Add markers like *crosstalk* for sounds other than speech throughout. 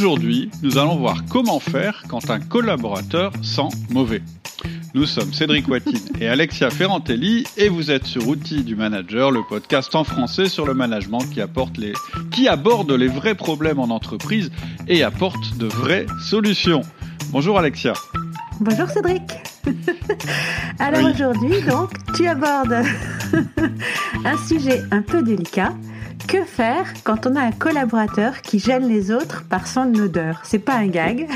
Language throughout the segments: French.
Aujourd'hui, nous allons voir comment faire quand un collaborateur sent mauvais. Nous sommes Cédric Watine et Alexia Ferrantelli et vous êtes sur Outils du Manager, le podcast en français sur le management qui, apporte les, qui aborde les vrais problèmes en entreprise et apporte de vraies solutions. Bonjour Alexia. Bonjour Cédric. *laughs* Alors aujourd'hui, donc, tu abordes *laughs* un sujet un peu délicat. Que faire quand on a un collaborateur qui gêne les autres par son odeur? C'est pas un gag.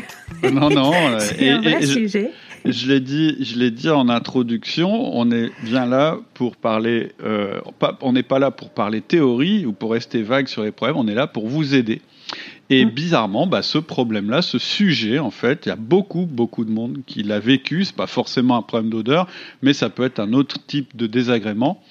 Non, non. *laughs* C'est un vrai sujet. Je l'ai dit, je l'ai dit en introduction. On est bien là pour parler. Euh, on n'est pas là pour parler théorie ou pour rester vague sur les problèmes. On est là pour vous aider. Et Mm. bizarrement, bah, ce problème-là, ce sujet, en fait, il y a beaucoup, beaucoup de monde qui l'a vécu. C'est pas forcément un problème d'odeur, mais ça peut être un autre type de désagrément.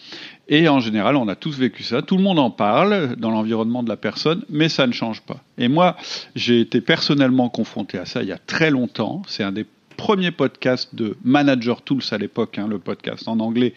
Et en général, on a tous vécu ça. Tout le monde en parle dans l'environnement de la personne, mais ça ne change pas. Et moi, j'ai été personnellement confronté à ça il y a très longtemps. C'est un des premiers podcasts de Manager Tools à l'époque, hein, le podcast en anglais,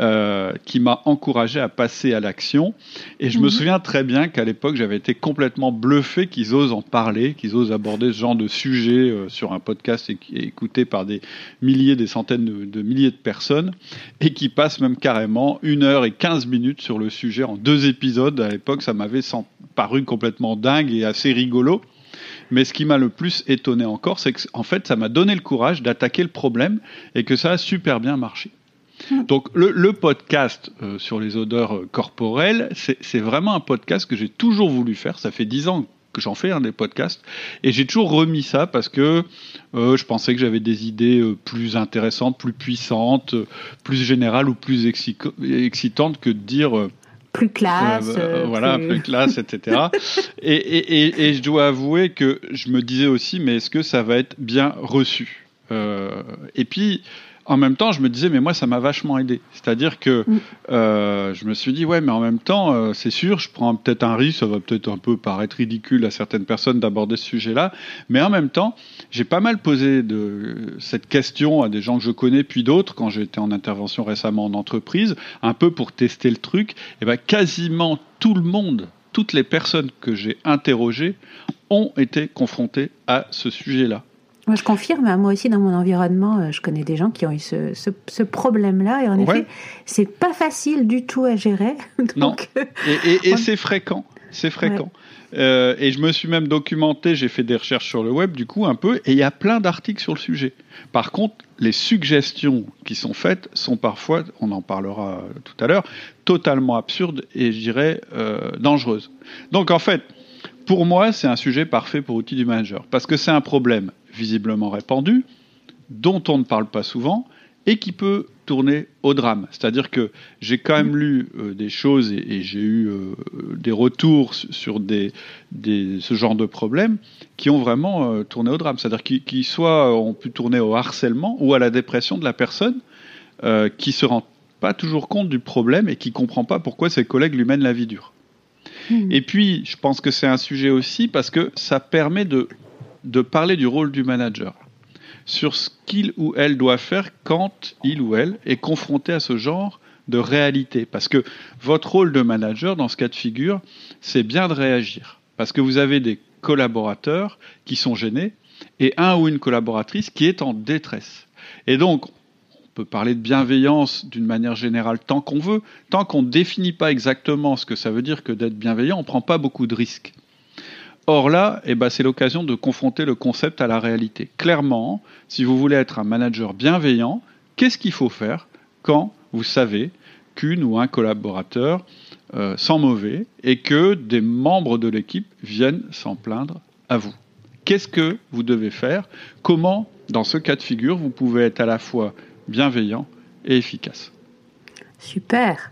euh, qui m'a encouragé à passer à l'action. Et je me Mhm. souviens très bien qu'à l'époque, j'avais été complètement bluffé qu'ils osent en parler, qu'ils osent aborder ce genre de sujet euh, sur un podcast et qui est écouté par des milliers, des centaines de, de milliers de personnes, et qui passent même carrément une heure et 15 minutes sur le sujet en deux épisodes. À l'époque, ça m'avait paru complètement dingue et assez rigolo. Mais ce qui m'a le plus étonné encore, c'est que en fait, ça m'a donné le courage d'attaquer le problème et que ça a super bien marché. Donc le, le podcast euh, sur les odeurs euh, corporelles, c'est vraiment un podcast que j'ai toujours voulu faire. Ça fait dix ans que j'en fais un des podcasts et j'ai toujours remis ça parce que euh, je pensais que j'avais des idées plus intéressantes, plus puissantes, plus générales ou plus exci- excitantes que de dire Plus classe. euh, euh, voilà, plus- plus classe, etc. *laughs* et, et, et, et je dois avouer que je me disais aussi, mais est-ce que ça va être bien reçu? Euh, Et puis, en même temps, je me disais, mais moi, ça m'a vachement aidé. C'est-à-dire que Mm. euh, je me suis dit, ouais, mais en même temps, euh, c'est sûr, je prends peut-être un risque, ça va peut-être un peu paraître ridicule à certaines personnes d'aborder ce sujet-là, mais en même temps, j'ai pas mal posé de, cette question à des gens que je connais, puis d'autres, quand j'étais en intervention récemment en entreprise, un peu pour tester le truc, et ben quasiment tout le monde, toutes les personnes que j'ai interrogées ont été confrontées à ce sujet-là. Moi, je confirme, hein, moi aussi, dans mon environnement, euh, je connais des gens qui ont eu ce, ce- ce problème-là. Et en Ouais. effet, c'est pas facile du tout à gérer. *laughs* Donc, euh, Et, et- et On- c'est fréquent, c'est fréquent. Euh, et je me suis même documenté, j'ai fait des recherches sur le web du coup un peu, et il y a plein d'articles sur le sujet. Par contre, les suggestions qui sont faites sont parfois, on en parlera tout à l'heure, totalement absurdes et je dirais euh, dangereuses. Donc en fait, pour moi, c'est un sujet parfait pour outil du manager, parce que c'est un problème visiblement répandu, dont on ne parle pas souvent, et qui peut tourner au drame. C'est-à-dire que j'ai quand même lu euh, des choses et, et j'ai eu euh, des retours su- sur des, des, ce genre de problèmes qui ont vraiment euh, tourné au drame. C'est-à-dire qu'ils soit ont pu tourner au harcèlement ou à la dépression de la personne qui se rend pas toujours compte du problème et qui comprend pas pourquoi ses collègues lui mènent la vie dure. hmm. Et puis, je pense que c'est un sujet aussi parce que ça permet de, de parler du rôle du manager, sur ce qu'il ou elle doit faire quand il ou elle est confronté à ce genre de réalité. Parce que votre rôle de manager, dans ce cas de figure, c'est bien de réagir. Parce que vous avez des collaborateurs qui sont gênés et un ou une collaboratrice qui est en détresse. Et donc, on peut parler de bienveillance d'une manière générale tant qu'on veut, tant qu'on ne définit pas exactement ce que ça veut dire que d'être bienveillant, on ne prend pas beaucoup de risques. Or là, eh ben, c'est l'occasion de confronter le concept à la réalité. Clairement, si vous voulez être un manager bienveillant, qu'est-ce qu'il faut faire quand vous savez qu'une ou un collaborateur euh, sent mauvais et que des membres de l'équipe viennent s'en plaindre à vous? Qu'est-ce que vous devez faire? Comment, dans ce cas de figure, vous pouvez être à la fois bienveillant et efficace? Super.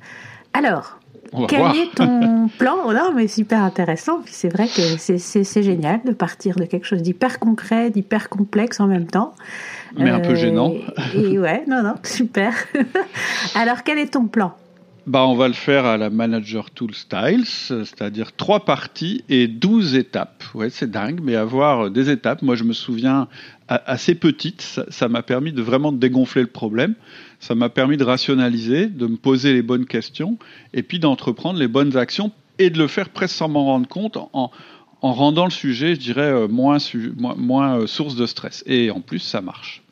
Alors, On quel voir. est ton *laughs* plan Oh Non, mais super intéressant. Puis c'est vrai que c'est- génial de partir de quelque chose d'hyper concret, d'hyper complexe en même temps. Mais un peu Euh, gênant. Et ouais, non, non, super. *laughs* Alors, quel est ton plan? Bah, on va le faire à la Manager Tool Styles, c'est-à-dire trois parties et 12 étapes. Ouais, c'est dingue, mais avoir des étapes, moi je me souviens assez petites, ça- m'a permis de vraiment dégonfler le problème, ça m'a permis de rationaliser, de me poser les bonnes questions et puis d'entreprendre les bonnes actions et de le faire presque sans m'en rendre compte en, en rendant le sujet, je dirais, moins, moins source de stress. Et en plus, ça marche.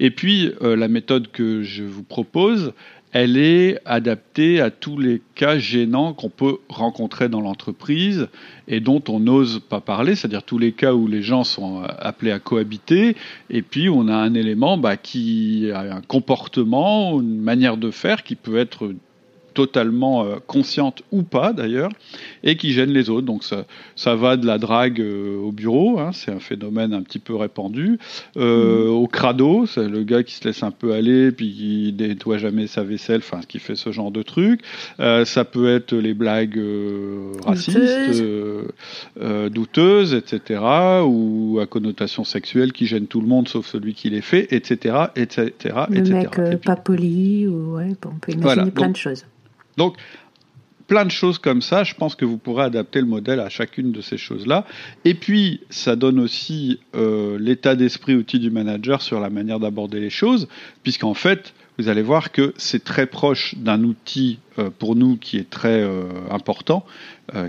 Et puis, la méthode que je vous propose, elle est adaptée à tous les cas gênants qu'on peut rencontrer dans l'entreprise et dont on n'ose pas parler, c'est-à-dire tous les cas où les gens sont appelés à cohabiter, et puis on a un élément bah, qui a un comportement, une manière de faire qui peut être totalement euh, consciente ou pas d'ailleurs, et qui gêne les autres. Donc ça, ça va de la drague euh, au bureau, hein, c'est un phénomène un petit peu répandu, euh, mmh. au crado, c'est le gars qui se laisse un peu aller, puis qui nettoie jamais sa vaisselle, enfin qui fait ce genre de truc. ça peut être les blagues racistes, douteuses, etc., ou à connotation sexuelle qui gênent tout le monde sauf celui qui les fait, etc., etc., le mec pas poli, ou ouais, on peut imaginer plein de choses. Donc, plein de choses comme ça, je pense que vous pourrez adapter le modèle à chacune de ces choses-là. Et puis, ça donne aussi euh, l'état d'esprit outil du manager sur la manière d'aborder les choses, puisqu'en fait, vous allez voir que c'est très proche d'un outil euh, pour nous qui est très euh, important,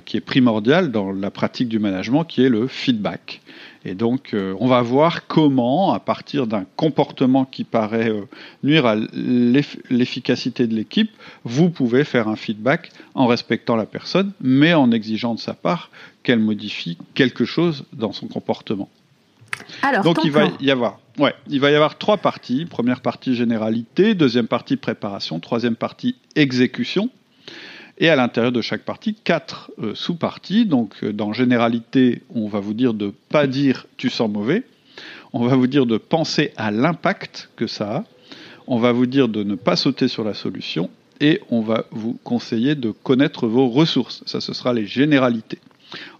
qui est primordial dans la pratique du management, qui est le feedback. Et donc, euh, on va voir comment, à partir d'un comportement qui paraît euh, nuire à l'efficacité de l'équipe, vous pouvez faire un feedback en respectant la personne, mais en exigeant de sa part qu'elle modifie quelque chose dans son comportement. Alors, donc, il va y avoir, ouais, il va y avoir trois parties. Première partie généralité, deuxième partie préparation, troisième partie exécution et à l'intérieur de chaque partie, quatre euh, sous-parties. Donc, euh, dans généralité, on va vous dire de pas dire tu sens mauvais. On va vous dire de penser à l'impact que ça a. On va vous dire de ne pas sauter sur la solution. Et on va vous conseiller de connaître vos ressources. Ça, ce sera les généralités.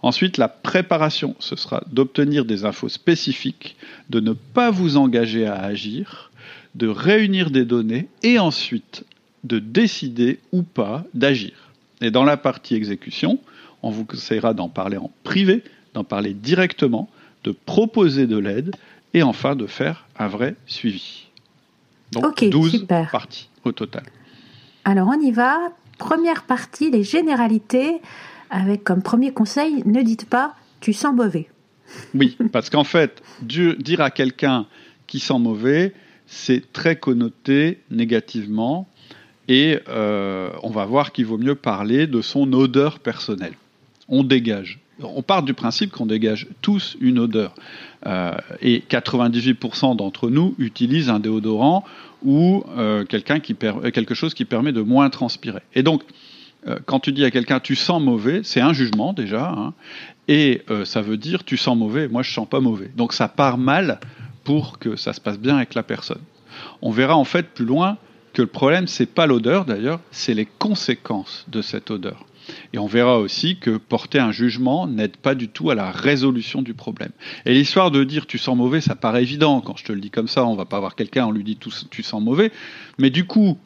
Ensuite, la préparation, ce sera d'obtenir des infos spécifiques, de ne pas vous engager à agir, de réunir des données et ensuite de décider ou pas d'agir. Et dans la partie exécution, on vous conseillera d'en parler en privé, d'en parler directement, de proposer de l'aide et enfin de faire un vrai suivi. Donc 12 parties au total. Alors on y va. Première partie, les généralités, avec comme premier conseil, ne dites pas tu sens mauvais. Oui, parce qu'en fait, dire à quelqu'un qui sent mauvais, c'est très connoté négativement et euh, on va voir qu'il vaut mieux parler de son odeur personnelle. On dégage. On part du principe qu'on dégage tous une odeur. Euh, et 98% d'entre nous utilisent un déodorant ou euh, quelque chose qui permet de moins transpirer. Et donc, quand tu dis à quelqu'un tu sens mauvais, c'est un jugement déjà, hein, et ça veut dire tu sens mauvais, moi je sens pas mauvais. Donc ça part mal pour que ça se passe bien avec la personne. On verra en fait plus loin que le problème, c'est pas l'odeur d'ailleurs, c'est les conséquences de cette odeur. Et on verra aussi que porter un jugement n'aide pas du tout à la résolution du problème. Et l'histoire de dire tu sens mauvais, ça paraît évident. Quand je te le dis comme ça, on va pas voir quelqu'un, on lui dit tu sens mauvais. Mais du coup,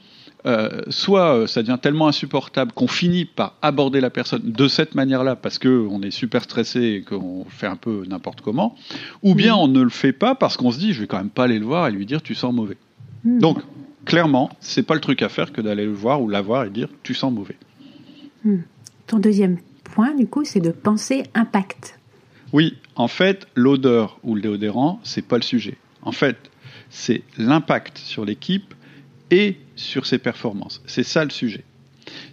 euh, soit euh, ça devient tellement insupportable qu'on finit par aborder la personne de cette manière-là parce qu'on est super stressé et qu'on fait un peu n'importe comment, ou bien on ne le fait pas parce qu'on se dit je vais quand même pas aller le voir et lui dire tu sens mauvais. Hmm. Donc clairement, c'est pas le truc à faire que d'aller le voir ou la voir et dire tu sens mauvais. Hmm. Ton deuxième point, du coup, c'est de penser impact. Oui, en fait, l'odeur ou le déodorant, c'est pas le sujet. En fait, c'est l'impact sur l'équipe et sur ses performances. C'est ça le sujet.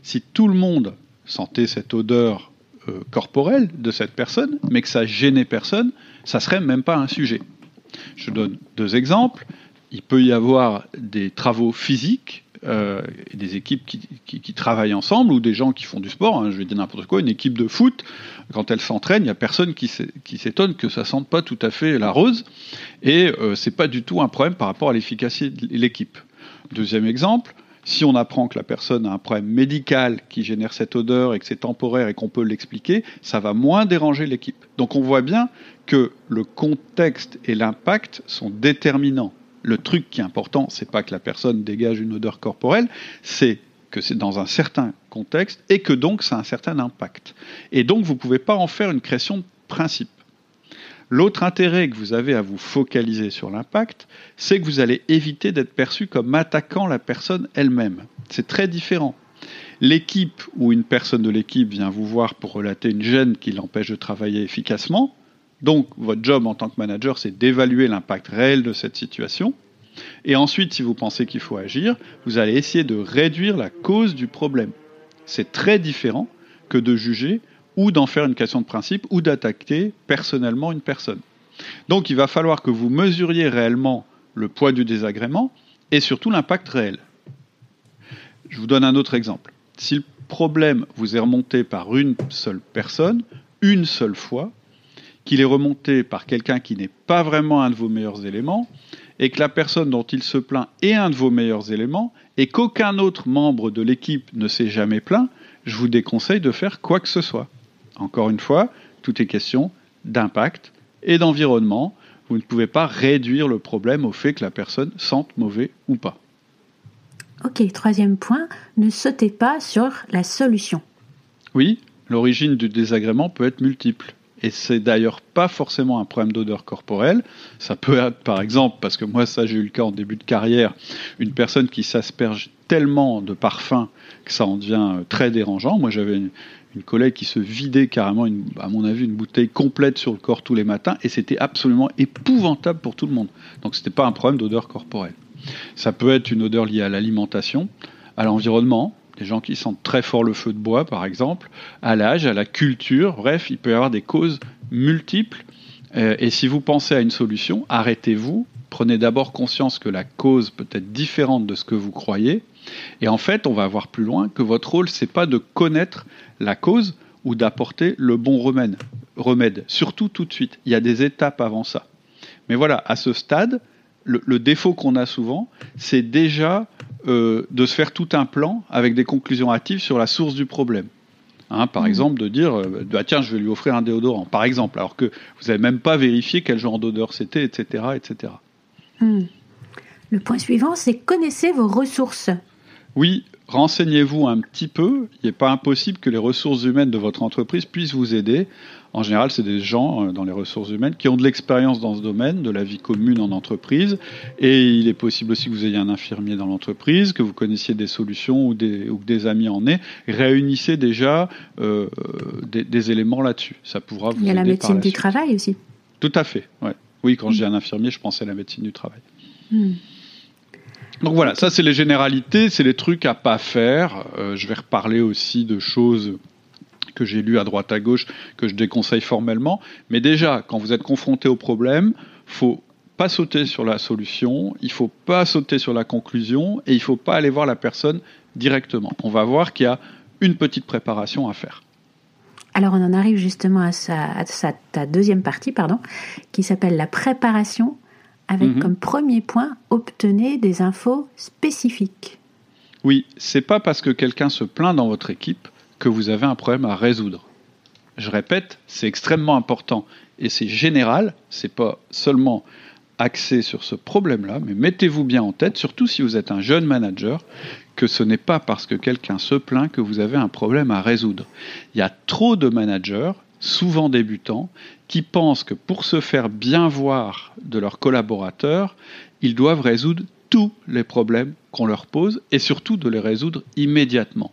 Si tout le monde sentait cette odeur euh, corporelle de cette personne, mais que ça gênait personne, ça serait même pas un sujet. Je donne deux exemples il peut y avoir des travaux physiques, euh, des équipes qui, travaillent ensemble ou des gens qui font du sport. Hein, je vais dire n'importe quoi. Une équipe de foot, quand elle s'entraîne, il n'y a personne qui s'étonne que ça sente pas tout à fait la rose. Et euh, c'est pas du tout un problème par rapport à l'efficacité de l'équipe. Deuxième exemple. Si on apprend que la personne a un problème médical qui génère cette odeur et que c'est temporaire et qu'on peut l'expliquer, ça va moins déranger l'équipe. Donc on voit bien que le contexte et l'impact sont déterminants le truc qui est important, c'est pas que la personne dégage une odeur corporelle, c'est que c'est dans un certain contexte et que donc ça a un certain impact. Et donc vous ne pouvez pas en faire une création de principe. L'autre intérêt que vous avez à vous focaliser sur l'impact, c'est que vous allez éviter d'être perçu comme attaquant la personne elle-même. C'est très différent. l'équipe ou une personne de l'équipe vient vous voir pour relater une gêne qui l'empêche de travailler efficacement. Donc, votre job en tant que manager, c'est d'évaluer l'impact réel de cette situation. Et ensuite, si vous pensez qu'il faut agir, vous allez essayer de réduire la cause du problème. C'est très différent que de juger ou d'en faire une question de principe ou d'attaquer personnellement une personne. Donc il va falloir que vous mesuriez réellement le poids du désagrément et surtout l'impact réel. Je vous donne un autre exemple. Si le problème vous est remonté par une seule personne, une seule fois, qu'il est remonté par quelqu'un qui n'est pas vraiment un de vos meilleurs éléments, et que la personne dont il se plaint est un de vos meilleurs éléments, et qu'aucun autre membre de l'équipe ne s'est jamais plaint, je vous déconseille de faire quoi que ce soit. Encore une fois, tout est question d'impact et d'environnement. Vous ne pouvez pas réduire le problème au fait que la personne sente mauvais ou pas. Ok, troisième point, ne sautez pas sur la solution. Oui, l'origine du désagrément peut être multiple. Et c'est d'ailleurs pas forcément un problème d'odeur corporelle. Ça peut être, par exemple, parce que moi, ça, j'ai eu le cas en début de carrière, une personne qui s'asperge tellement de parfum que ça en devient très dérangeant. Moi, j'avais une, collègue qui se vidait carrément, à mon avis, une bouteille complète sur le corps tous les matins, et c'était absolument épouvantable pour tout le monde. Donc, c'était pas un problème d'odeur corporelle. Ça peut être une odeur liée à l'alimentation, à l'environnement, des gens qui sentent très fort le feu de bois, par exemple, à l'âge, à la culture. Bref, il peut y avoir des causes multiples. Euh, et si vous pensez à une solution, arrêtez-vous. Prenez d'abord conscience que la cause peut être différente de ce que vous croyez. Et en fait, on va voir plus loin que votre rôle, c'est pas de connaître la cause ou d'apporter le bon remède. remède. Surtout tout de suite. Il y a des étapes avant ça. Mais voilà, à ce stade, le, défaut qu'on a souvent, c'est déjà euh, de se faire tout un plan avec des conclusions hâtives sur la source du problème. Hein, par mmh. exemple, de dire euh, bah, tiens, je vais lui offrir un déodorant, par exemple, alors que vous n'avez même pas vérifié quel genre d'odeur c'était, etc. etc. Mmh. Le point suivant, c'est connaissez vos ressources. Oui, renseignez-vous un petit peu. Il n'est pas impossible que les ressources humaines de votre entreprise puissent vous aider en général, c'est des gens euh, dans les ressources humaines qui ont de l'expérience dans ce domaine, de la vie commune en entreprise. Et il est possible aussi que vous ayez un infirmier dans l'entreprise, que vous connaissiez des solutions ou, des, ou que des amis en aient. Réunissez déjà euh, des, éléments là-dessus. Ça pourra vous Il y a la médecine du travail aussi. Tout à fait. Ouais. Oui, quand je dis un infirmier, je pensais à la médecine du travail. Hmm. Donc voilà, ça c'est les généralités, c'est les trucs à pas faire. Euh, je vais reparler aussi de choses que j'ai lu à droite à gauche, que je déconseille formellement. Mais déjà, quand vous êtes confronté au problème, faut pas sauter sur la solution, il faut pas sauter sur la conclusion et il faut pas aller voir la personne directement. On va voir qu'il y a une petite préparation à faire. Alors on en arrive justement à, ta deuxième partie, pardon, qui s'appelle la préparation, avec mhm. comme premier point obtenez des infos spécifiques. Oui, c'est pas parce que quelqu'un se plaint dans votre équipe que vous avez un problème à résoudre. Je répète, c'est extrêmement important et c'est général, c'est pas seulement axé sur ce problème-là, mais mettez-vous bien en tête, surtout si vous êtes un jeune manager, que ce n'est pas parce que quelqu'un se plaint que vous avez un problème à résoudre. Il y a trop de managers, souvent débutants, qui pensent que pour se faire bien voir de leurs collaborateurs, ils doivent résoudre tous les problèmes qu'on leur pose et surtout de les résoudre immédiatement.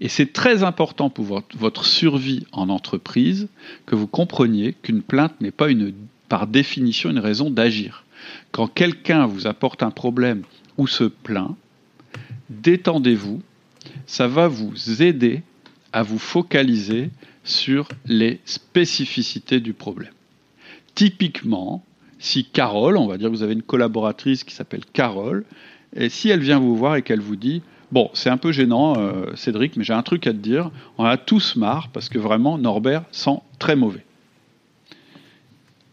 Et c'est très important pour votre, survie en entreprise que vous compreniez qu'une plainte n'est pas une, par définition une raison d'agir. Quand quelqu'un vous apporte un problème ou se plaint, détendez-vous, ça va vous aider à vous focaliser sur les spécificités du problème. Typiquement, si Carole, on va dire que vous avez une collaboratrice qui s'appelle Carole, et si elle vient vous voir et qu'elle vous dit Bon, c'est un peu gênant, euh, Cédric, mais j'ai un truc à te dire. On a tous marre parce que vraiment, Norbert sent très mauvais.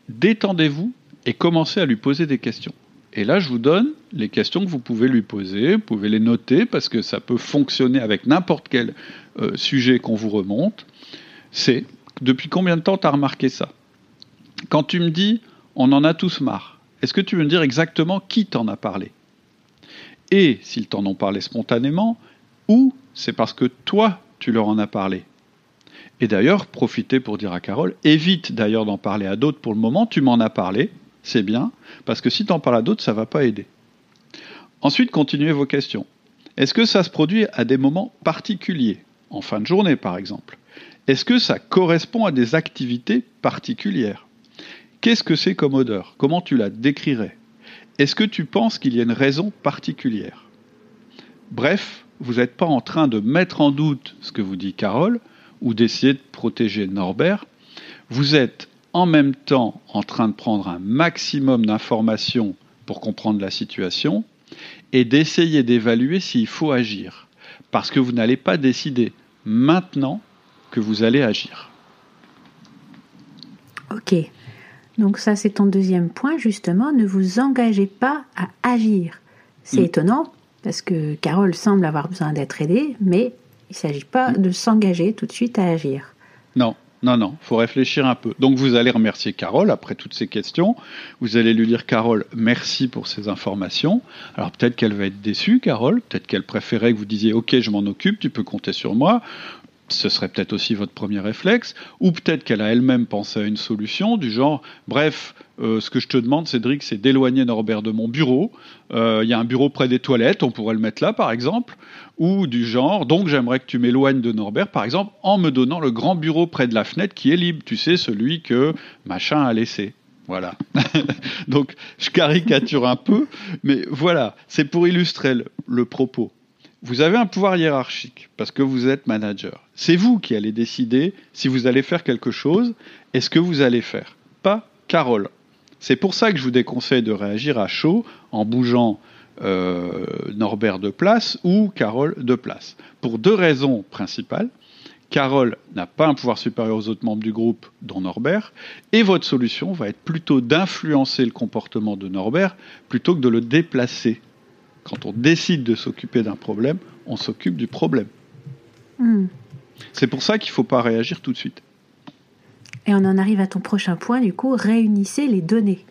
Détendez-vous et commencez à lui poser des questions. Et là, je vous donne les questions que vous pouvez lui poser. Vous pouvez les noter parce que ça peut fonctionner avec n'importe quel euh, sujet qu'on vous remonte. C'est depuis combien de temps tu as remarqué ça? Quand tu me dis on en a tous marre, est-ce que tu veux me dire exactement qui t'en a parlé? Et s'ils t'en ont parlé spontanément, ou c'est parce que toi, tu leur en as parlé? Et d'ailleurs, profitez pour dire à Carole, évite d'ailleurs d'en parler à d'autres pour le moment, tu m'en as parlé, c'est bien, parce que si tu en parles à d'autres, ça ne va pas aider. Ensuite, continuez vos questions. Est-ce que ça se produit à des moments particuliers, en fin de journée par exemple Est-ce que ça correspond à des activités particulières? Qu'est-ce que c'est comme odeur? Comment tu la décrirais? Est-ce que tu penses qu'il y a une raison particulière? Bref, vous n'êtes pas en train de mettre en doute ce que vous dit Carole ou d'essayer de protéger Norbert. Vous êtes en même temps en train de prendre un maximum d'informations pour comprendre la situation et d'essayer d'évaluer s'il faut agir. Parce que vous n'allez pas décider maintenant que vous allez agir. Ok. Donc ça, c'est ton deuxième point, justement. Ne vous engagez pas à agir. C'est mm. étonnant, parce que Carole semble avoir besoin d'être aidée, mais il ne s'agit pas mm. de s'engager tout de suite à agir. Non, non, non, faut réfléchir un peu. Donc vous allez remercier Carole après toutes ces questions. Vous allez lui dire Carole, merci pour ces informations. Alors peut-être qu'elle va être déçue, Carole. Peut-être qu'elle préférait que vous disiez Ok, je m'en occupe, tu peux compter sur moi ce serait peut-être aussi votre premier réflexe, ou peut-être qu'elle a elle-même pensé à une solution du genre, bref, euh, ce que je te demande, Cédric, c'est d'éloigner Norbert de mon bureau. Euh, il y a un bureau près des toilettes, on pourrait le mettre là, par exemple, ou du genre, donc j'aimerais que tu m'éloignes de Norbert, par exemple, en me donnant le grand bureau près de la fenêtre qui est libre, tu sais, celui que machin a laissé. Voilà. *laughs* donc, je caricature un peu, mais voilà, c'est pour illustrer le propos. Vous avez un pouvoir hiérarchique parce que vous êtes manager. C'est vous qui allez décider si vous allez faire quelque chose et ce que vous allez faire, pas Carole. C'est pour ça que je vous déconseille de réagir à chaud en bougeant euh, Norbert de place ou Carole de place. Pour deux raisons principales. Carole n'a pas un pouvoir supérieur aux autres membres du groupe, dont Norbert, et votre solution va être plutôt d'influencer le comportement de Norbert plutôt que de le déplacer quand on décide de s'occuper d'un problème, on s'occupe du problème. Hmm. C'est pour ça qu'il ne faut pas réagir tout de suite. Et on en arrive à ton prochain point, du coup, réunissez les données.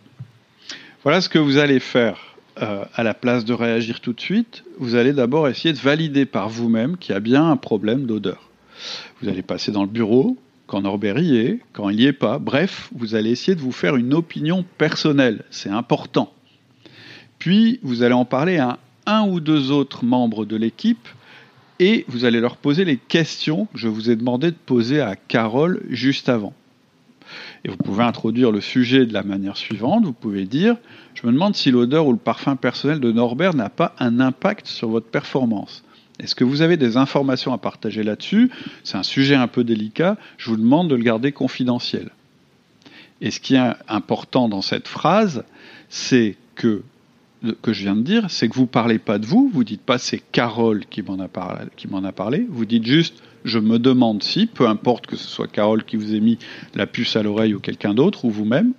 Voilà ce que vous allez faire euh, à la place de réagir tout de suite. Vous allez d'abord essayer de valider par vous-même qu'il y a bien un problème d'odeur. Vous allez passer dans le bureau, quand Norbert y est, quand il n'y est pas. Bref, vous allez essayer de vous faire une opinion personnelle. C'est important. Puis, vous allez en parler à un ou deux autres membres de l'équipe et vous allez leur poser les questions que je vous ai demandé de poser à Carole juste avant. Et vous pouvez introduire le sujet de la manière suivante. Vous pouvez dire, je me demande si l'odeur ou le parfum personnel de Norbert n'a pas un impact sur votre performance. Est-ce que vous avez des informations à partager là-dessus? C'est un sujet un peu délicat. Je vous demande de le garder confidentiel. Et ce qui est important dans cette phrase, c'est que que je viens de dire, c'est que vous parlez pas de vous, vous dites pas c'est Carole qui m'en a, parlé, vous dites juste je me demande si, peu importe que ce soit Carole qui vous ait mis la puce à l'oreille ou quelqu'un d'autre ou vous-même,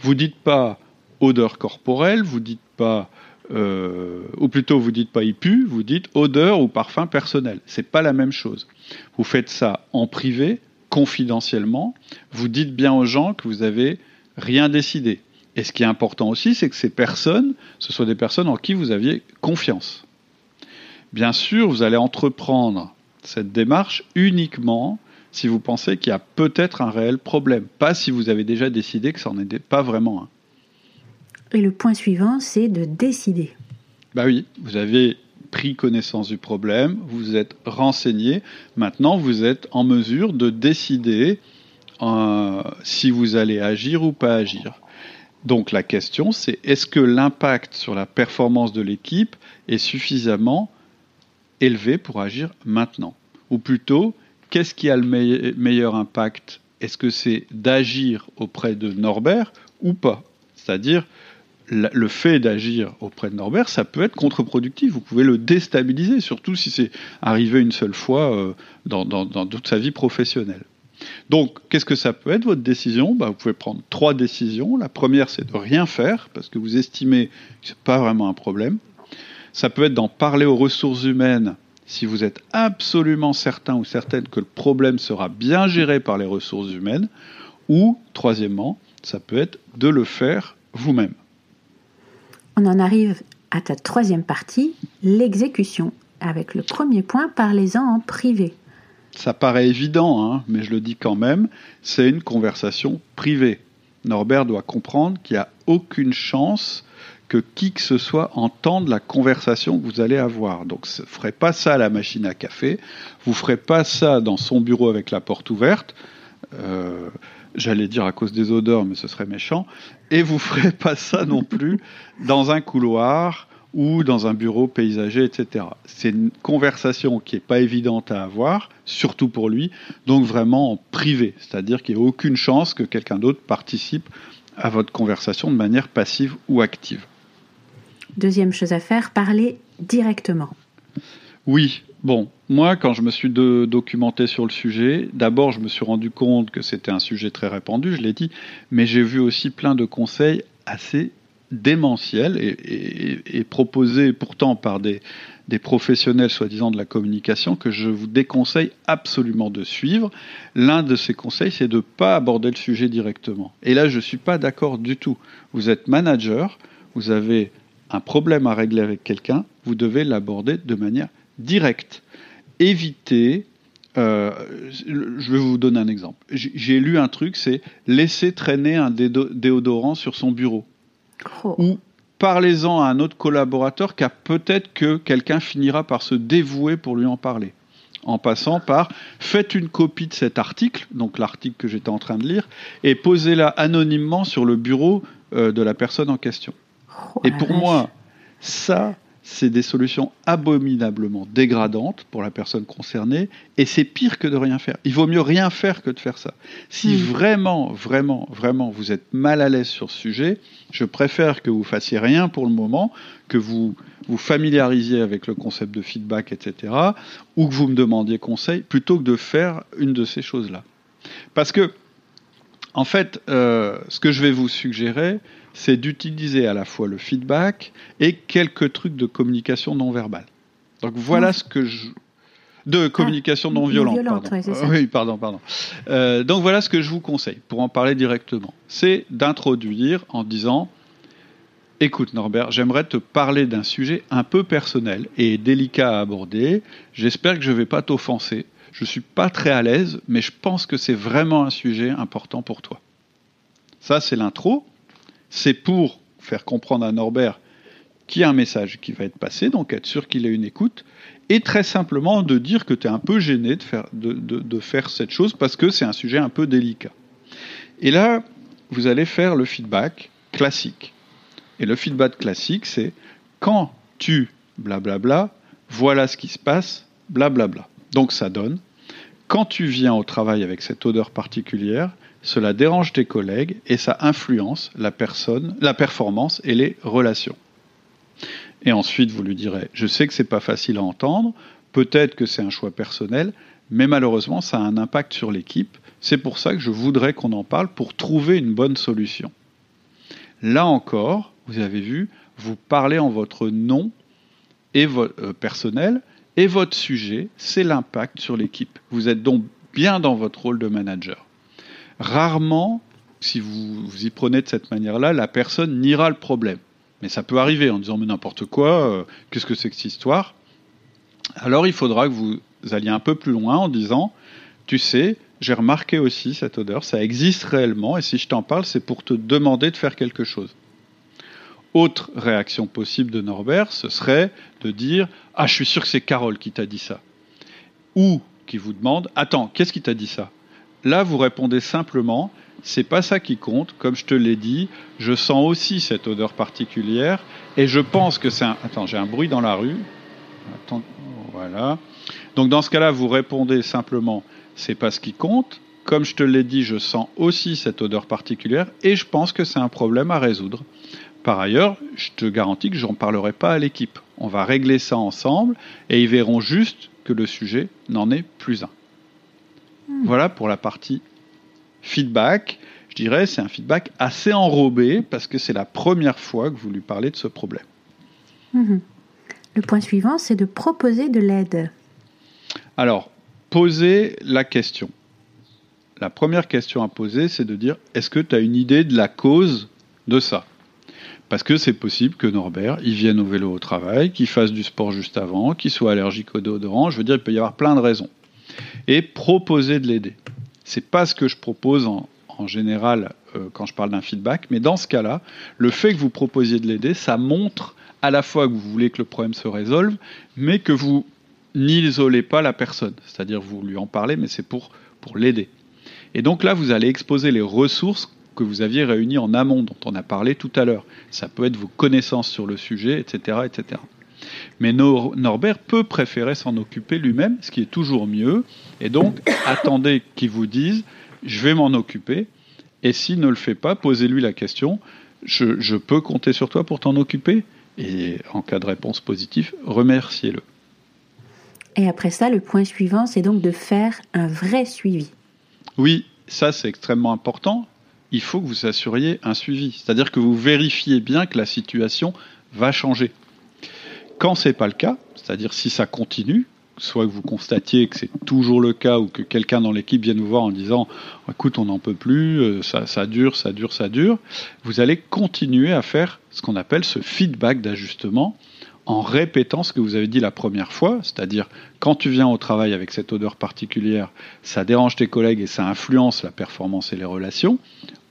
vous dites pas odeur corporelle, vous dites pas euh, ou plutôt vous dites pas il pue, vous dites odeur ou parfum personnel. C'est pas la même chose. Vous faites ça en privé, confidentiellement. Vous dites bien aux gens que vous avez rien décidé. Et ce qui est important aussi, c'est que ces personnes, ce soient des personnes en qui vous aviez confiance. Bien sûr, vous allez entreprendre cette démarche uniquement si vous pensez qu'il y a peut-être un réel problème, pas si vous avez déjà décidé que ça n'en était pas vraiment un. Et le point suivant, c'est de décider. Bah oui, vous avez pris connaissance du problème, vous êtes renseigné, maintenant vous êtes en mesure de décider euh, si vous allez agir ou pas agir. Donc la question, c'est est-ce que l'impact sur la performance de l'équipe est suffisamment élevé pour agir maintenant? Ou plutôt, qu'est-ce qui a le meilleur impact? Est-ce que c'est d'agir auprès de Norbert ou pas? C'est-à-dire, le fait d'agir auprès de Norbert, ça peut être contre-productif. Vous pouvez le déstabiliser, surtout si c'est arrivé une seule fois euh, dans toute sa vie professionnelle. Donc, qu'est-ce que ça peut être votre décision? Bah, Vous pouvez prendre trois décisions. La première, c'est de rien faire, parce que vous estimez que ce n'est pas vraiment un problème. Ça peut être d'en parler aux ressources humaines si vous êtes absolument certain ou certaine que le problème sera bien géré par les ressources humaines. Ou, troisièmement, ça peut être de le faire vous-même. On en arrive à ta troisième partie, l'exécution. Avec le premier point, parlez-en en privé ça paraît évident, hein, mais je le dis quand même, c'est une conversation privée. Norbert doit comprendre qu'il n'y a aucune chance que qui que ce soit entende la conversation que vous allez avoir. Donc, ne ferez pas ça à la machine à café, vous ne ferez pas ça dans son bureau avec la porte ouverte. Euh, j'allais dire à cause des odeurs, mais ce serait méchant. Et vous ne ferez pas ça non plus dans un couloir ou dans un bureau paysager, etc. C'est une conversation qui n'est pas évidente à avoir, surtout pour lui, donc vraiment en privé, c'est-à-dire qu'il n'y a aucune chance que quelqu'un d'autre participe à votre conversation de manière passive ou active. Deuxième chose à faire, parler directement. Oui, bon, moi quand je me suis documenté sur le sujet, d'abord je me suis rendu compte que c'était un sujet très répandu, je l'ai dit, mais j'ai vu aussi plein de conseils assez démentiels et, proposés pourtant par des, des professionnels soi-disant de la communication que je vous déconseille absolument de suivre. L'un de ces conseils, c'est de ne pas aborder le sujet directement. Et là, je ne suis pas d'accord du tout. Vous êtes manager, vous avez un problème à régler avec quelqu'un, vous devez l'aborder de manière directe. Évitez, euh, je vais vous donner un exemple. J'ai lu un truc, c'est laisser traîner un déodorant sur son bureau. Oh. Ou parlez-en à un autre collaborateur car peut-être que quelqu'un finira par se dévouer pour lui en parler. En passant par faites une copie de cet article, donc l'article que j'étais en train de lire, et posez-la anonymement sur le bureau euh, de la personne en question. Oh et pour moi, ça, c'est des solutions abominablement dégradantes pour la personne concernée, et c'est pire que de rien faire. Il vaut mieux rien faire que de faire ça. Si hmm. vraiment, vraiment, vraiment, vous êtes mal à l'aise sur ce sujet, je préfère que vous fassiez rien pour le moment, que vous vous familiarisiez avec le concept de feedback, etc., ou que vous me demandiez conseil, plutôt que de faire une de ces choses-là. Parce que, en fait, euh, ce que je vais vous suggérer, c'est d'utiliser à la fois le feedback et quelques trucs de communication non verbale. Donc voilà ah. ce que je de communication non violente. oui, pardon, pardon. Euh, donc voilà ce que je vous conseille pour en parler directement. C'est d'introduire en disant Écoute Norbert, j'aimerais te parler d'un sujet un peu personnel et délicat à aborder. J'espère que je ne vais pas t'offenser. Je ne suis pas très à l'aise, mais je pense que c'est vraiment un sujet important pour toi. Ça, c'est l'intro c'est pour faire comprendre à Norbert qu'il y a un message qui va être passé, donc être sûr qu'il ait une écoute, et très simplement de dire que tu es un peu gêné de faire, cette chose parce que c'est un sujet un peu délicat. Et là, vous allez faire le feedback classique. Et le feedback classique, c'est quand tu blablabla, voilà ce qui se passe, blablabla. Donc ça donne, quand tu viens au travail avec cette odeur particulière, cela dérange tes collègues et ça influence la personne, la performance et les relations. Et ensuite, vous lui direz, je sais que c'est pas facile à entendre, peut-être que c'est un choix personnel, mais malheureusement, ça a un impact sur l'équipe. C'est pour ça que je voudrais qu'on en parle pour trouver une bonne solution. Là encore, vous avez vu, vous parlez en votre nom et euh, personnel, et votre sujet, c'est l'impact sur l'équipe. Vous êtes donc bien dans votre rôle de manager. Rarement, si vous, vous y prenez de cette manière-là, la personne niera le problème. Mais ça peut arriver en disant mais n'importe quoi, euh, qu'est-ce que c'est que cette histoire? Alors il faudra que vous alliez un peu plus loin en disant tu sais, j'ai remarqué aussi cette odeur, ça existe réellement et si je t'en parle, c'est pour te demander de faire quelque chose. Autre réaction possible de Norbert, ce serait de dire Ah, je suis sûr que c'est Carole qui t'a dit ça. Ou qui vous demande Attends, qu'est-ce qui t'a dit ça? Là, vous répondez simplement c'est pas ça qui compte. Comme je te l'ai dit, je sens aussi cette odeur particulière et je pense que c'est un. Attends, j'ai un bruit dans la rue. Voilà. Donc dans ce cas-là, vous répondez simplement c'est pas ce qui compte. Comme je te l'ai dit, je sens aussi cette odeur particulière et je pense que c'est un problème à résoudre. Par ailleurs, je te garantis que je n'en parlerai pas à l'équipe. On va régler ça ensemble et ils verront juste que le sujet n'en est plus un. Hmm. Voilà pour la partie feedback. Je dirais c'est un feedback assez enrobé parce que c'est la première fois que vous lui parlez de ce problème. Hmm. Le point suivant, c'est de proposer de l'aide. Alors, poser la question. La première question à poser, c'est de dire est-ce que tu as une idée de la cause de ça? Parce que c'est possible que Norbert, il vienne au vélo au travail, qu'il fasse du sport juste avant, qu'il soit allergique au déodorant. Je veux dire, il peut y avoir plein de raisons et proposer de l'aider. C'est pas ce que je propose en, général euh, quand je parle d'un feedback, mais dans ce cas-là, le fait que vous proposiez de l'aider, ça montre à la fois que vous voulez que le problème se résolve, mais que vous n'isolez pas la personne. C'est-à-dire vous lui en parlez, mais c'est pour l'aider. Et donc là, vous allez exposer les ressources que vous aviez réunies en amont, dont on a parlé tout à l'heure. Ça peut être vos connaissances sur le sujet, etc. etc. Mais Norbert peut préférer s'en occuper lui-même, ce qui est toujours mieux. Et donc, *coughs* attendez qu'il vous dise, je vais m'en occuper. Et s'il ne le fait pas, posez-lui la question, je, je peux compter sur toi pour t'en occuper? Et en cas de réponse positive, remerciez-le. Et après ça, le point suivant, c'est donc de faire un vrai suivi. Oui, ça c'est extrêmement important. Il faut que vous assuriez un suivi, c'est-à-dire que vous vérifiez bien que la situation va changer. Quand c'est pas le cas, c'est-à-dire si ça continue, soit que vous constatiez que c'est toujours le cas ou que quelqu'un dans l'équipe vienne vous voir en disant écoute on n'en peut plus, euh, ça, dure, ça dure, ça dure, vous allez continuer à faire ce qu'on appelle ce feedback d'ajustement en répétant ce que vous avez dit la première fois, c'est-à-dire quand tu viens au travail avec cette odeur particulière, ça dérange tes collègues et ça influence la performance et les relations,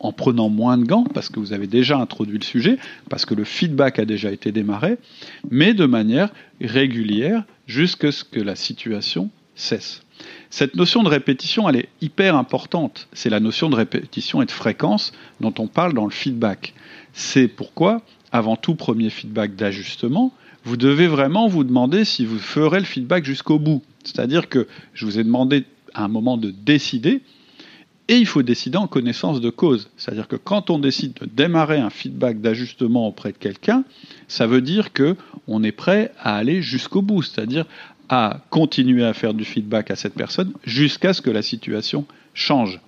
en prenant moins de gants parce que vous avez déjà introduit le sujet, parce que le feedback a déjà été démarré, mais de manière régulière jusqu'à ce que la situation cesse. Cette notion de répétition, elle est hyper importante. C'est la notion de répétition et de fréquence dont on parle dans le feedback. C'est pourquoi, avant tout premier feedback d'ajustement, vous devez vraiment vous demander si vous ferez le feedback jusqu'au bout. C'est-à-dire que je vous ai demandé à un moment de décider, et il faut décider en connaissance de cause. C'est-à-dire que quand on décide de démarrer un feedback d'ajustement auprès de quelqu'un, ça veut dire que on est prêt à aller jusqu'au bout, c'est-à-dire à continuer à faire du feedback à cette personne jusqu'à ce que la situation change.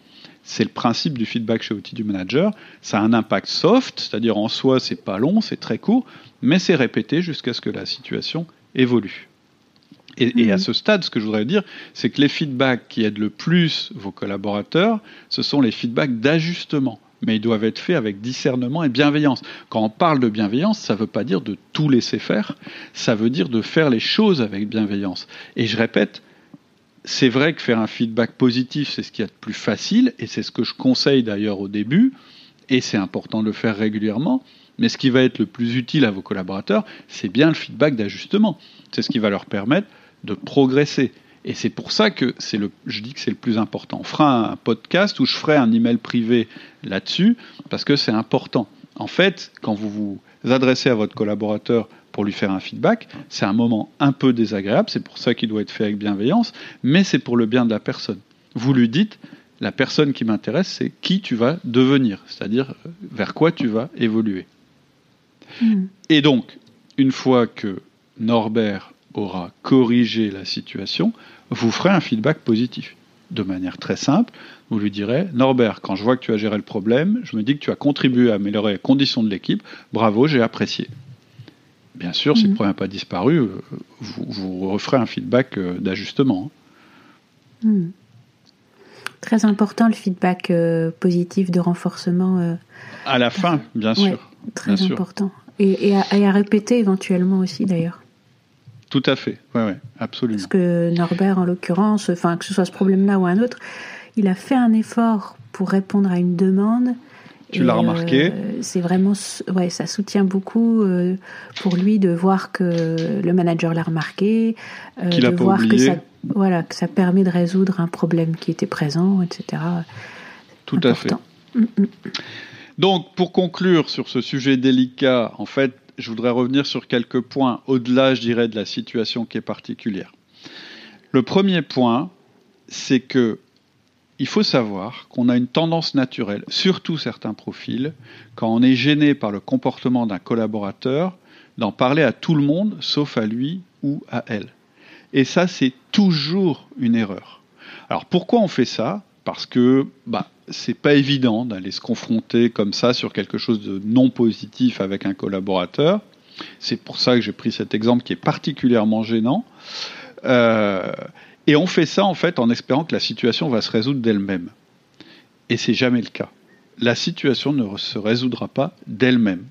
C'est le principe du feedback chez Outil du Manager. Ça a un impact soft, c'est-à-dire en soi, c'est pas long, c'est très court, mais c'est répété jusqu'à ce que la situation évolue. Et, à mhm. ce stade, ce que je voudrais dire, c'est que les feedbacks qui aident le plus vos collaborateurs, ce sont les feedbacks d'ajustement. Mais ils doivent être faits avec discernement et bienveillance. Quand on parle de bienveillance, ça ne veut pas dire de tout laisser faire, ça veut dire de faire les choses avec bienveillance. Et je répète, c'est vrai que faire un feedback positif, c'est ce qui est a de plus facile, et c'est ce que je conseille d'ailleurs au début, et c'est important de le faire régulièrement. Mais ce qui va être le plus utile à vos collaborateurs, c'est bien le feedback d'ajustement. C'est ce qui va leur permettre de progresser. Et c'est pour ça que c'est le, je dis que c'est le plus important. On fera un podcast où je ferai un email privé là-dessus parce que c'est important. En fait, quand vous vous adressez à votre collaborateur pour lui faire un feedback, c'est un moment un peu désagréable, c'est pour ça qu'il doit être fait avec bienveillance, mais c'est pour le bien de la personne. Vous lui dites, la personne qui m'intéresse, c'est qui tu vas devenir, c'est-à-dire vers quoi tu vas évoluer. Hmm. Et donc, une fois que Norbert aura corrigé la situation, vous ferez un feedback positif. De manière très simple, vous lui direz Norbert, quand je vois que tu as géré le problème, je me dis que tu as contribué à améliorer les conditions de l'équipe, bravo, j'ai apprécié. Bien sûr, si le hmm. problème n'a pas disparu, euh, vous, referez un feedback euh, d'ajustement. Hmm. Très important le feedback euh, positif de renforcement. à la fin, bien sûr. très important. Et, à, répéter éventuellement aussi d'ailleurs. Tout à fait, oui, ouais, absolument. Parce que Norbert, en l'occurrence, enfin que ce soit ce problème-là ou un autre, il a fait un effort pour répondre à une demande. Tu l'as remarqué euh, C'est vraiment, ouais, ça soutient beaucoup euh, pour lui de voir que le manager l'a remarqué, euh, de voir que ça, voilà, que ça permet de résoudre un problème qui était présent, etc. Tout à fait. Mm, mm. Donc, pour conclure sur ce sujet délicat, en fait, je voudrais revenir sur quelques points au-delà, je dirais, de la situation qui est particulière. Le premier point, c'est que il faut savoir qu'on a une tendance naturelle, surtout certains profils, quand on est gêné par le comportement d'un collaborateur, d'en parler à tout le monde, sauf à lui ou à elle. Et ça, c'est toujours une erreur. Alors pourquoi on fait ça? Parce que bah, c'est pas évident d'aller se confronter comme ça sur quelque chose de non positif avec un collaborateur. C'est pour ça que j'ai pris cet exemple qui est particulièrement gênant. Euh, et on fait ça en fait en espérant que la situation va se résoudre d'elle-même. Et c'est jamais le cas. La situation ne se résoudra pas d'elle-même.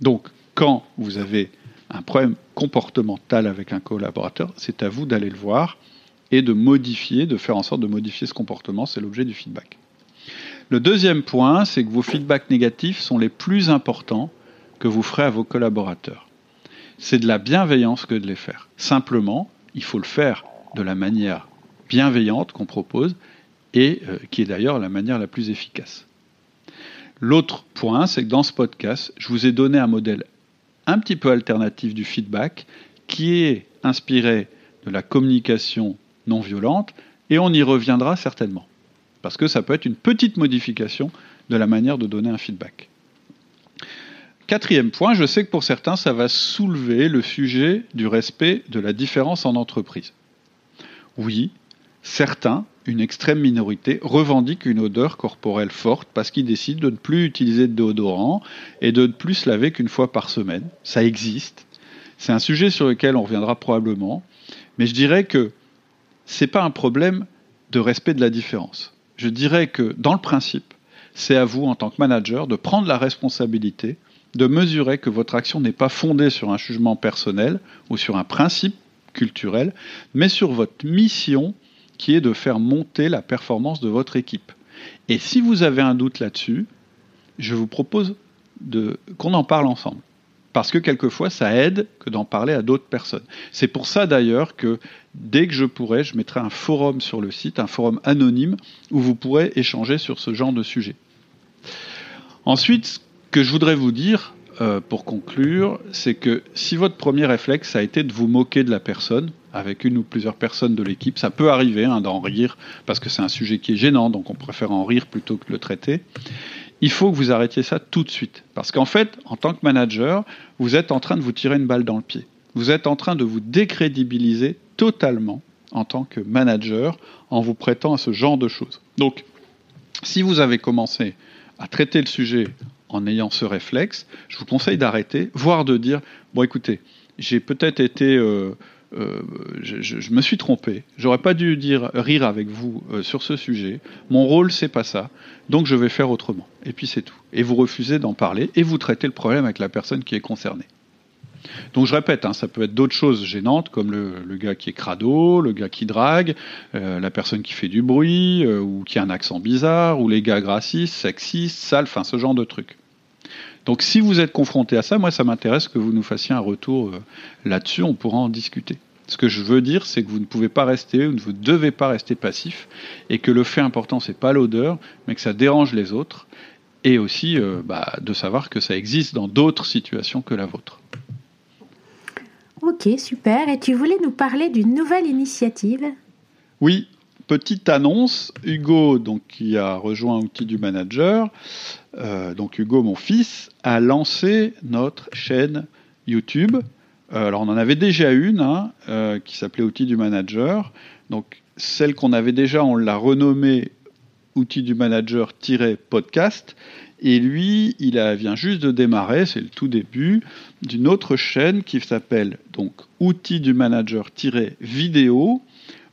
Donc, quand vous avez un problème comportemental avec un collaborateur, c'est à vous d'aller le voir et de modifier, de faire en sorte de modifier ce comportement. C'est l'objet du feedback. Le deuxième point, c'est que vos feedbacks négatifs sont les plus importants que vous ferez à vos collaborateurs. C'est de la bienveillance que de les faire. Simplement, il faut le faire de la manière bienveillante qu'on propose et euh, qui est d'ailleurs la manière la plus efficace. L'autre point, c'est que dans ce podcast, je vous ai donné un modèle un petit peu alternatif du feedback qui est inspiré de la communication non violente et on y reviendra certainement. Parce que ça peut être une petite modification de la manière de donner un feedback. Quatrième point, je sais que pour certains, ça va soulever le sujet du respect de la différence en entreprise. Oui, certains, une extrême minorité, revendiquent une odeur corporelle forte parce qu'ils décident de ne plus utiliser de déodorant et de ne plus se laver qu'une fois par semaine. Ça existe. C'est un sujet sur lequel on reviendra probablement. Mais je dirais que ce n'est pas un problème de respect de la différence. Je dirais que dans le principe, c'est à vous, en tant que manager, de prendre la responsabilité de mesurer que votre action n'est pas fondée sur un jugement personnel ou sur un principe culturel, mais sur votre mission qui est de faire monter la performance de votre équipe. Et si vous avez un doute là-dessus, je vous propose qu'on en parle ensemble. Parce que quelquefois, ça aide que d'en parler à d'autres personnes. C'est pour ça d'ailleurs que dès que je pourrai, je mettrai un forum sur le site, un forum anonyme, où vous pourrez échanger sur ce genre de sujet. Ensuite, ce que je voudrais vous dire, euh, pour conclure, c'est que si votre premier réflexe a été de vous moquer de la personne, avec une ou plusieurs personnes de l'équipe, ça peut arriver hein, d'en rire, parce que c'est un sujet qui est gênant, donc on préfère en rire plutôt que le traiter. Il faut que vous arrêtiez ça tout de suite. Parce qu'en fait, en tant que manager, vous êtes en train de vous tirer une balle dans le pied. Vous êtes en train de vous décrédibiliser totalement en tant que manager en vous prêtant à ce genre de choses. Donc, si vous avez commencé à traiter le sujet en ayant ce réflexe, je vous conseille d'arrêter, voire de dire, bon écoutez, j'ai peut-être été... Euh, euh, je, me suis trompé. J'aurais pas dû dire rire avec vous euh, sur ce sujet. Mon rôle, c'est pas ça. Donc je vais faire autrement. Et puis c'est tout. Et vous refusez d'en parler et vous traitez le problème avec la personne qui est concernée. Donc je répète, hein, ça peut être d'autres choses gênantes comme le, gars qui est crado, le gars qui drague, la personne qui fait du bruit ou qui a un accent bizarre, ou les gars gracistes, sexistes, sales, enfin ce genre de trucs. Donc si vous êtes confronté à ça, moi ça m'intéresse que vous nous fassiez un retour euh, là-dessus, on pourra en discuter. Ce que je veux dire, c'est que vous ne pouvez pas rester, vous ne devez pas rester passif, et que le fait important, c'est pas l'odeur, mais que ça dérange les autres, et aussi euh, bah, de savoir que ça existe dans d'autres situations que la vôtre. Ok, super. Et tu voulais nous parler d'une nouvelle initiative? Oui, petite annonce. Hugo, donc, qui a rejoint Outil du Manager, euh, donc Hugo, mon fils, a lancé notre chaîne YouTube. Euh, alors on en avait déjà une hein, euh, qui s'appelait Outils du Manager. Donc celle qu'on avait déjà, on l'a renommée Outils du Manager-podcast. Et lui, il vient juste de démarrer, c'est le tout début, d'une autre chaîne qui s'appelle donc Outils du Manager-vidéo,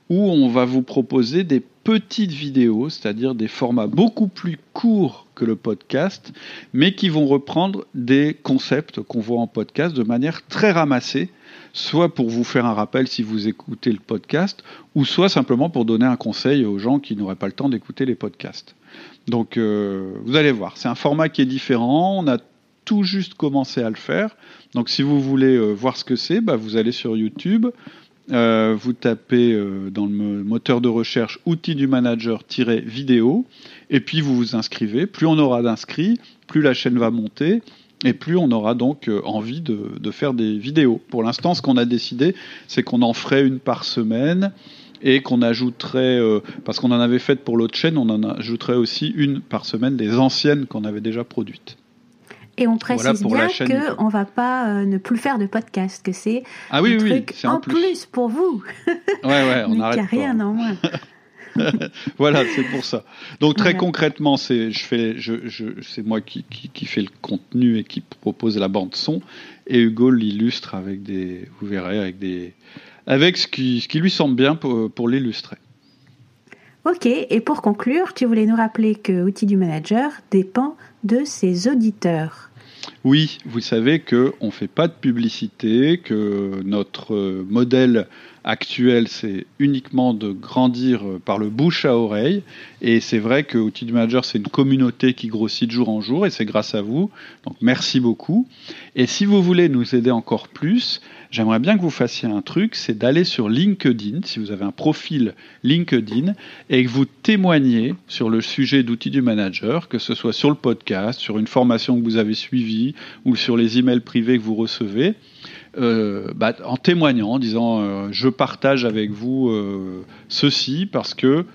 où on va vous proposer des petites vidéos, c'est-à-dire des formats beaucoup plus courts que le podcast, mais qui vont reprendre des concepts qu'on voit en podcast de manière très ramassée, soit pour vous faire un rappel si vous écoutez le podcast, ou soit simplement pour donner un conseil aux gens qui n'auraient pas le temps d'écouter les podcasts. Donc euh, vous allez voir, c'est un format qui est différent, on a tout juste commencé à le faire. Donc si vous voulez euh, voir ce que c'est, bah, vous allez sur YouTube, euh, vous tapez euh, dans le moteur de recherche outils du manager-vidéo, et puis vous vous inscrivez. Plus on aura d'inscrits, plus la chaîne va monter, et plus on aura donc euh, envie de, faire des vidéos. Pour l'instant, ce qu'on a décidé, c'est qu'on en ferait une par semaine et qu'on ajouterait, parce qu'on en avait fait pour l'autre chaîne, on en ajouterait aussi une par semaine des anciennes qu'on avait déjà produites. Et on précise bien qu'on ne va pas euh, ne plus faire de podcast, que c'est ah, oui, un oui, truc en plus. pour vous. Ouais, ouais, on *laughs* arrête. rien en moins. *laughs* voilà, c'est pour ça. Donc très concrètement, c'est je fais, je, je, c'est moi qui, qui, qui fait le contenu et qui propose la bande son, et Hugo l'illustre avec des, vous verrez, avec des, avec ce qui, ce qui lui semble bien pour, pour l'illustrer. Ok, et pour conclure, tu voulais nous rappeler que Outil du Manager dépend de ses auditeurs. Oui, vous savez qu'on ne fait pas de publicité, que notre modèle actuel, c'est uniquement de grandir par le bouche à oreille. Et c'est vrai que Outil du Manager, c'est une communauté qui grossit de jour en jour et c'est grâce à vous. Donc merci beaucoup. Et si vous voulez nous aider encore plus, j'aimerais bien que vous fassiez un truc, c'est d'aller sur LinkedIn, si vous avez un profil LinkedIn, et que vous témoignez sur le sujet d'outils du manager, que ce soit sur le podcast, sur une formation que vous avez suivie ou sur les emails privés que vous recevez. Euh, bah, en témoignant, en disant euh, je partage avec vous euh, ceci parce que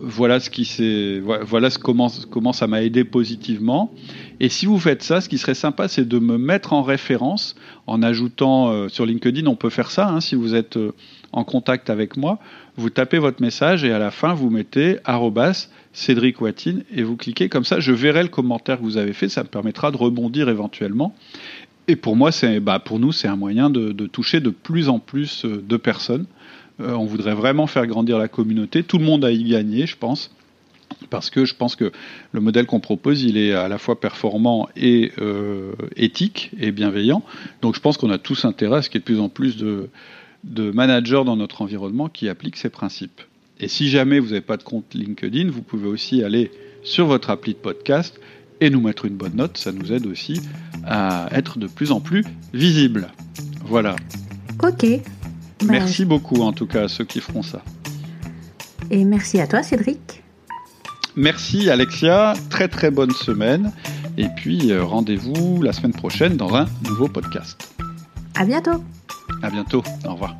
voilà ce qui s'est, voilà ce comment ça m'a aidé positivement. Et si vous faites ça, ce qui serait sympa, c'est de me mettre en référence en ajoutant sur LinkedIn, on peut faire ça hein, si vous êtes en contact avec moi. Vous tapez votre message et à la fin vous mettez Cédric Watine et vous cliquez comme ça. Je verrai le commentaire que vous avez fait. Ça me permettra de rebondir éventuellement. Et pour moi, c'est, bah, pour nous, c'est un moyen de, toucher de plus en plus euh, de personnes. Euh, on voudrait vraiment faire grandir la communauté. Tout le monde a y gagné, je pense. Parce que je pense que le modèle qu'on propose, il est à la fois performant et euh, éthique et bienveillant. Donc je pense qu'on a tous intérêt à ce qu'il y ait de plus en plus de, de managers dans notre environnement qui appliquent ces principes. Et si jamais vous n'avez pas de compte LinkedIn, vous pouvez aussi aller sur votre appli de podcast et nous mettre une bonne note. Ça nous aide aussi à être de plus en plus visible. Voilà. Ok. Merci beaucoup en tout cas à ceux qui feront ça. Et merci à toi Cédric. Merci Alexia, très très bonne semaine. Et puis euh, rendez-vous la semaine prochaine dans un nouveau podcast. À bientôt. À bientôt. Au revoir.